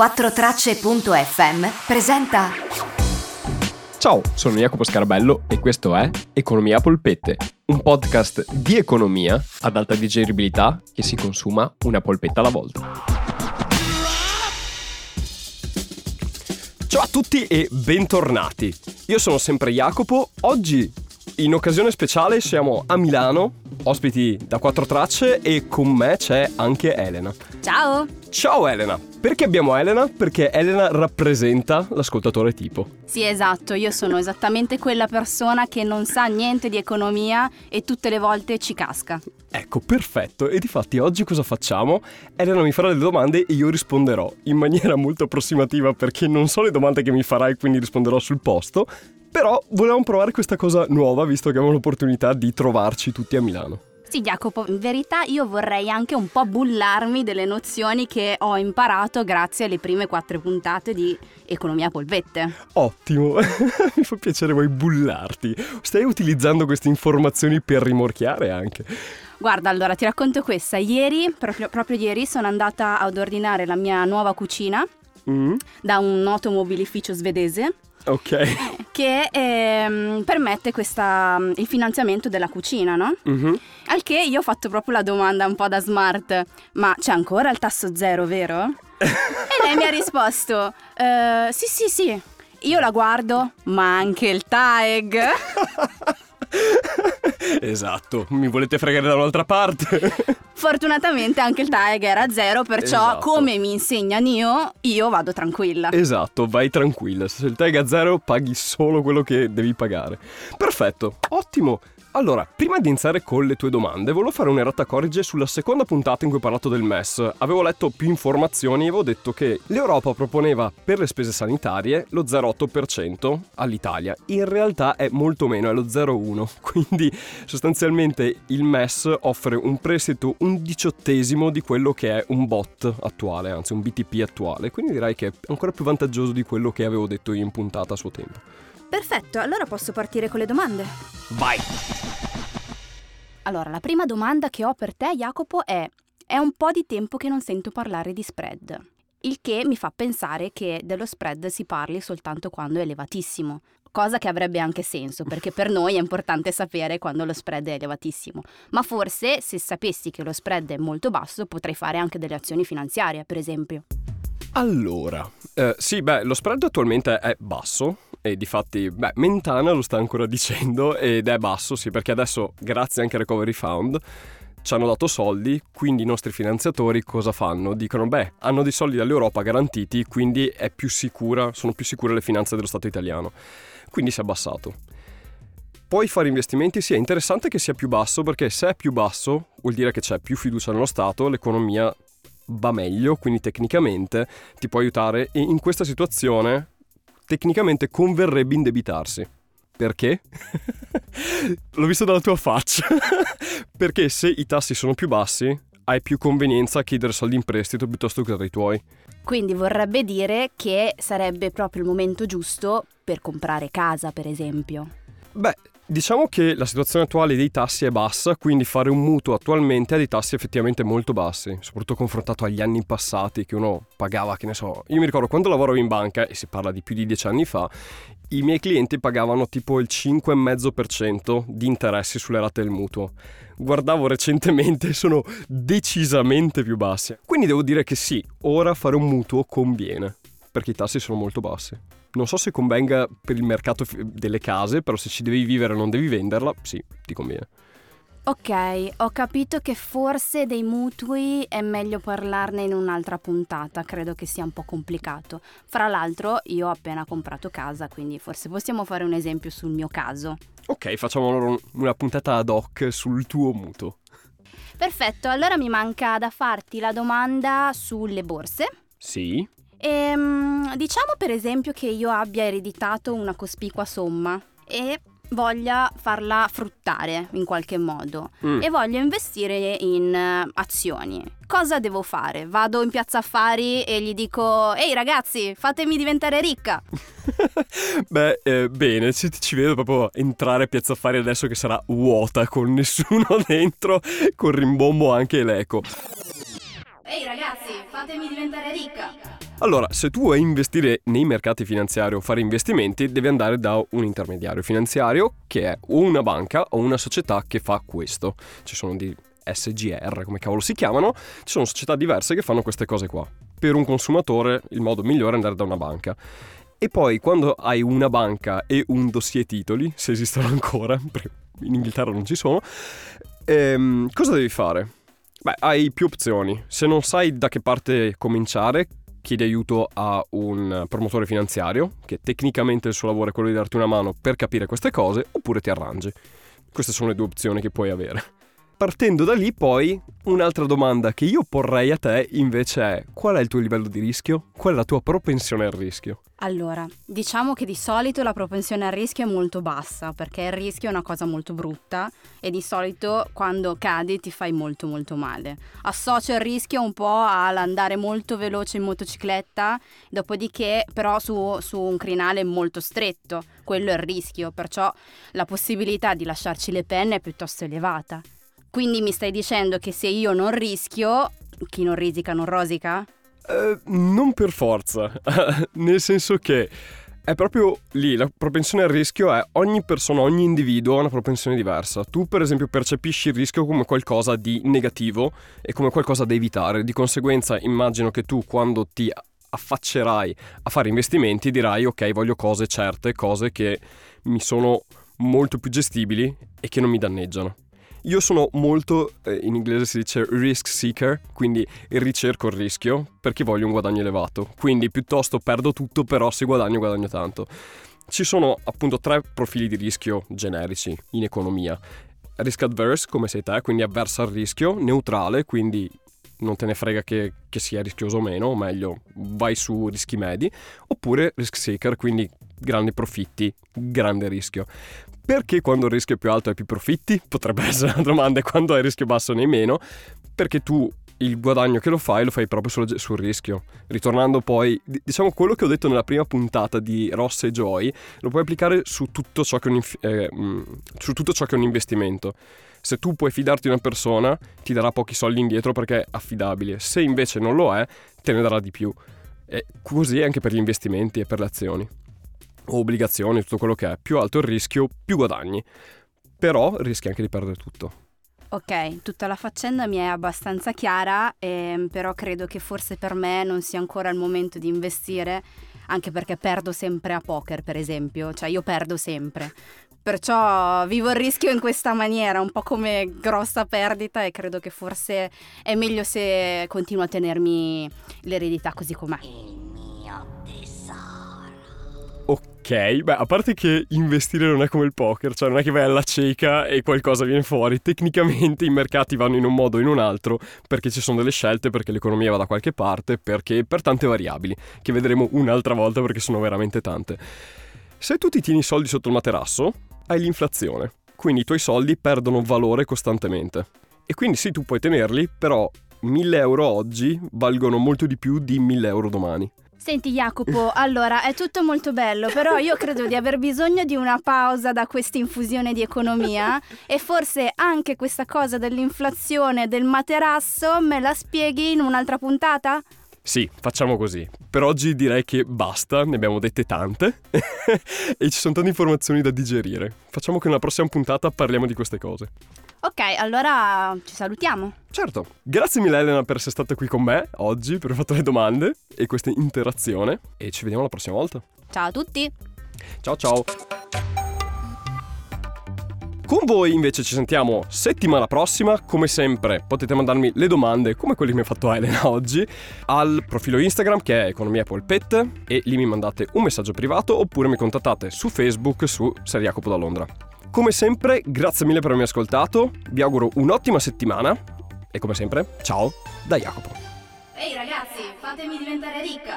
4tracce.fm presenta Ciao, sono Jacopo Scarabello e questo è Economia polpette, un podcast di economia ad alta digeribilità che si consuma una polpetta alla volta. Ciao a tutti e bentornati. Io sono sempre Jacopo. Oggi, in occasione speciale, siamo a Milano, ospiti da quattro tracce e con me c'è anche Elena. Ciao! Ciao Elena! Perché abbiamo Elena? Perché Elena rappresenta l'ascoltatore tipo. Sì, esatto, io sono esattamente quella persona che non sa niente di economia e tutte le volte ci casca. Ecco, perfetto. E difatti oggi cosa facciamo? Elena mi farà delle domande e io risponderò in maniera molto approssimativa perché non so le domande che mi farai, quindi risponderò sul posto. Però volevamo provare questa cosa nuova, visto che abbiamo l'opportunità di trovarci tutti a Milano. Sì, Jacopo, in verità io vorrei anche un po' bullarmi delle nozioni che ho imparato grazie alle prime quattro puntate di Economia a Polpette. Ottimo, mi fa piacere vuoi bullarti. Stai utilizzando queste informazioni per rimorchiare anche. Guarda, allora ti racconto questa. Ieri, proprio, proprio ieri, sono andata ad ordinare la mia nuova cucina mm. da un noto mobilificio svedese. Ok. Che ehm, permette questa, il finanziamento della cucina, no? Mm-hmm. Al che io ho fatto proprio la domanda un po' da smart, ma c'è ancora il tasso zero, vero? e lei mi ha risposto, uh, sì sì sì, io la guardo, ma anche il TAEG. esatto, mi volete fregare da un'altra parte? Fortunatamente anche il TAEG era zero, perciò esatto. come mi insegna Nio, io vado tranquilla. Esatto, vai tranquilla. Se il TAEG è a zero, paghi solo quello che devi pagare. Perfetto, ottimo. Allora, prima di iniziare con le tue domande, volevo fare un'errata corrige sulla seconda puntata in cui ho parlato del MES. Avevo letto più informazioni e avevo detto che l'Europa proponeva per le spese sanitarie lo 0,8% all'Italia. In realtà è molto meno, è lo 0,1%. Quindi sostanzialmente il MES offre un prestito un diciottesimo di quello che è un bot attuale, anzi un BTP attuale. Quindi direi che è ancora più vantaggioso di quello che avevo detto io in puntata a suo tempo. Perfetto, allora posso partire con le domande. Vai! Allora, la prima domanda che ho per te, Jacopo, è: è un po' di tempo che non sento parlare di spread. Il che mi fa pensare che dello spread si parli soltanto quando è elevatissimo, cosa che avrebbe anche senso, perché per noi è importante sapere quando lo spread è elevatissimo. Ma forse se sapessi che lo spread è molto basso, potrei fare anche delle azioni finanziarie, per esempio. Allora, eh, sì, beh, lo spread attualmente è basso, e difatti, beh, Mentana lo sta ancora dicendo ed è basso, sì, perché adesso, grazie anche a Recovery Fund, ci hanno dato soldi, quindi i nostri finanziatori cosa fanno? Dicono, beh, hanno dei soldi dall'Europa garantiti, quindi è più sicura, sono più sicure le finanze dello Stato italiano. Quindi si è abbassato. Puoi fare investimenti? Sì, è interessante che sia più basso perché se è più basso vuol dire che c'è più fiducia nello Stato, l'economia va meglio, quindi tecnicamente ti può aiutare e in questa situazione tecnicamente converrebbe indebitarsi. Perché? L'ho visto dalla tua faccia. Perché se i tassi sono più bassi, hai più convenienza a chiedere soldi in prestito piuttosto che dai tuoi. Quindi vorrebbe dire che sarebbe proprio il momento giusto per comprare casa, per esempio. Beh, Diciamo che la situazione attuale dei tassi è bassa, quindi fare un mutuo attualmente ha dei tassi effettivamente molto bassi, soprattutto confrontato agli anni passati che uno pagava, che ne so, io mi ricordo quando lavoravo in banca, e si parla di più di dieci anni fa, i miei clienti pagavano tipo il 5,5% di interessi sulle rate del mutuo. Guardavo recentemente e sono decisamente più bassi. Quindi devo dire che sì, ora fare un mutuo conviene, perché i tassi sono molto bassi. Non so se convenga per il mercato delle case, però se ci devi vivere e non devi venderla, sì, ti conviene. Ok, ho capito che forse dei mutui è meglio parlarne in un'altra puntata, credo che sia un po' complicato. Fra l'altro io ho appena comprato casa, quindi forse possiamo fare un esempio sul mio caso. Ok, facciamo una puntata ad hoc sul tuo mutuo. Perfetto, allora mi manca da farti la domanda sulle borse. Sì. Ehm, diciamo per esempio che io abbia ereditato una cospicua somma e voglia farla fruttare in qualche modo mm. e voglio investire in uh, azioni. Cosa devo fare? Vado in piazza affari e gli dico ehi ragazzi fatemi diventare ricca. Beh, eh, bene, ci, ci, vedo proprio entrare a piazza affari adesso che sarà vuota con nessuno dentro, con rimbombo anche l'eco. Ehi ragazzi, fatemi diventare ricca! Allora, se tu vuoi investire nei mercati finanziari o fare investimenti, devi andare da un intermediario finanziario che è o una banca o una società che fa questo. Ci sono di SGR, come cavolo si chiamano, ci sono società diverse che fanno queste cose qua. Per un consumatore il modo migliore è andare da una banca. E poi quando hai una banca e un dossier titoli, se esistono ancora, perché in Inghilterra non ci sono, ehm, cosa devi fare? Beh, hai più opzioni. Se non sai da che parte cominciare, chiedi aiuto a un promotore finanziario, che tecnicamente il suo lavoro è quello di darti una mano per capire queste cose, oppure ti arrangi. Queste sono le due opzioni che puoi avere. Partendo da lì, poi, un'altra domanda che io porrei a te invece è: qual è il tuo livello di rischio? Qual è la tua propensione al rischio? Allora, diciamo che di solito la propensione al rischio è molto bassa, perché il rischio è una cosa molto brutta e di solito quando cadi ti fai molto molto male. Associo il rischio un po' all'andare molto veloce in motocicletta, dopodiché però su, su un crinale molto stretto, quello è il rischio, perciò la possibilità di lasciarci le penne è piuttosto elevata. Quindi mi stai dicendo che se io non rischio, chi non risica non rosica? Eh, non per forza, nel senso che è proprio lì, la propensione al rischio è ogni persona, ogni individuo ha una propensione diversa. Tu per esempio percepisci il rischio come qualcosa di negativo e come qualcosa da evitare, di conseguenza immagino che tu quando ti affaccerai a fare investimenti dirai ok voglio cose certe, cose che mi sono molto più gestibili e che non mi danneggiano. Io sono molto, eh, in inglese si dice risk seeker, quindi ricerco il rischio perché voglio un guadagno elevato. Quindi piuttosto perdo tutto, però se guadagno guadagno tanto. Ci sono appunto tre profili di rischio generici in economia. Risk adverse, come sei te, quindi avversa al rischio, neutrale, quindi non te ne frega che, che, sia rischioso o meno, o meglio, vai su rischi medi, oppure risk seeker, quindi grandi profitti, grande rischio. Perché quando il rischio è più alto hai più profitti? Potrebbe essere una domanda, e quando hai rischio basso ne hai meno, perché tu il guadagno che lo fai lo fai proprio sul, sul, rischio. Ritornando poi, diciamo quello che ho detto nella prima puntata di Ross e Joy, lo puoi applicare su tutto ciò che è un, eh, mm, su tutto ciò che è un investimento. Se tu puoi fidarti di una persona, ti darà pochi soldi indietro perché è affidabile. Se invece non lo è, te ne darà di più. E così anche per gli investimenti e per le azioni. O obbligazioni, tutto quello che è. Più alto il rischio, più guadagni. Però rischi anche di perdere tutto. Ok, tutta la faccenda mi è abbastanza chiara, ehm, però credo che forse per me non sia ancora il momento di investire, anche perché perdo sempre a poker, per esempio, cioè io perdo sempre. Perciò vivo il rischio in questa maniera, un po' come grossa perdita e credo che forse è meglio se continuo a tenermi l'eredità così com'è. Ok, beh, a parte che investire non è come il poker, cioè non è che vai alla cieca e qualcosa viene fuori. Tecnicamente i mercati vanno in un modo o in un altro perché ci sono delle scelte, perché l'economia va da qualche parte, perché per tante variabili, che vedremo un'altra volta perché sono veramente tante. Se tu ti tieni i soldi sotto il materasso, hai l'inflazione, quindi i tuoi soldi perdono valore costantemente. E quindi sì, tu puoi tenerli, però 1000 euro oggi valgono molto di più di 1000 euro domani. Senti Jacopo, allora è tutto molto bello, però io credo di aver bisogno di una pausa da questa infusione di economia e forse anche questa cosa dell'inflazione del materasso me la spieghi in un'altra puntata? Sì, facciamo così. Per oggi direi che basta, ne abbiamo dette tante e ci sono tante informazioni da digerire. Facciamo che nella prossima puntata parliamo di queste cose. Ok, allora ci salutiamo. Certo. Grazie mille Elena per essere stata qui con me oggi, per aver fatto le domande e questa interazione e ci vediamo la prossima volta. Ciao a tutti. Ciao ciao. Con voi invece ci sentiamo settimana prossima, come sempre potete mandarmi le domande come quelle che mi ha fatto Elena oggi al profilo Instagram che è Economia Polpette e lì mi mandate un messaggio privato oppure mi contattate su Facebook su Ser Jacopo da Londra. Come sempre grazie mille per avermi ascoltato, vi auguro un'ottima settimana e come sempre ciao da Jacopo. Ehi ragazzi, fatemi diventare ricca!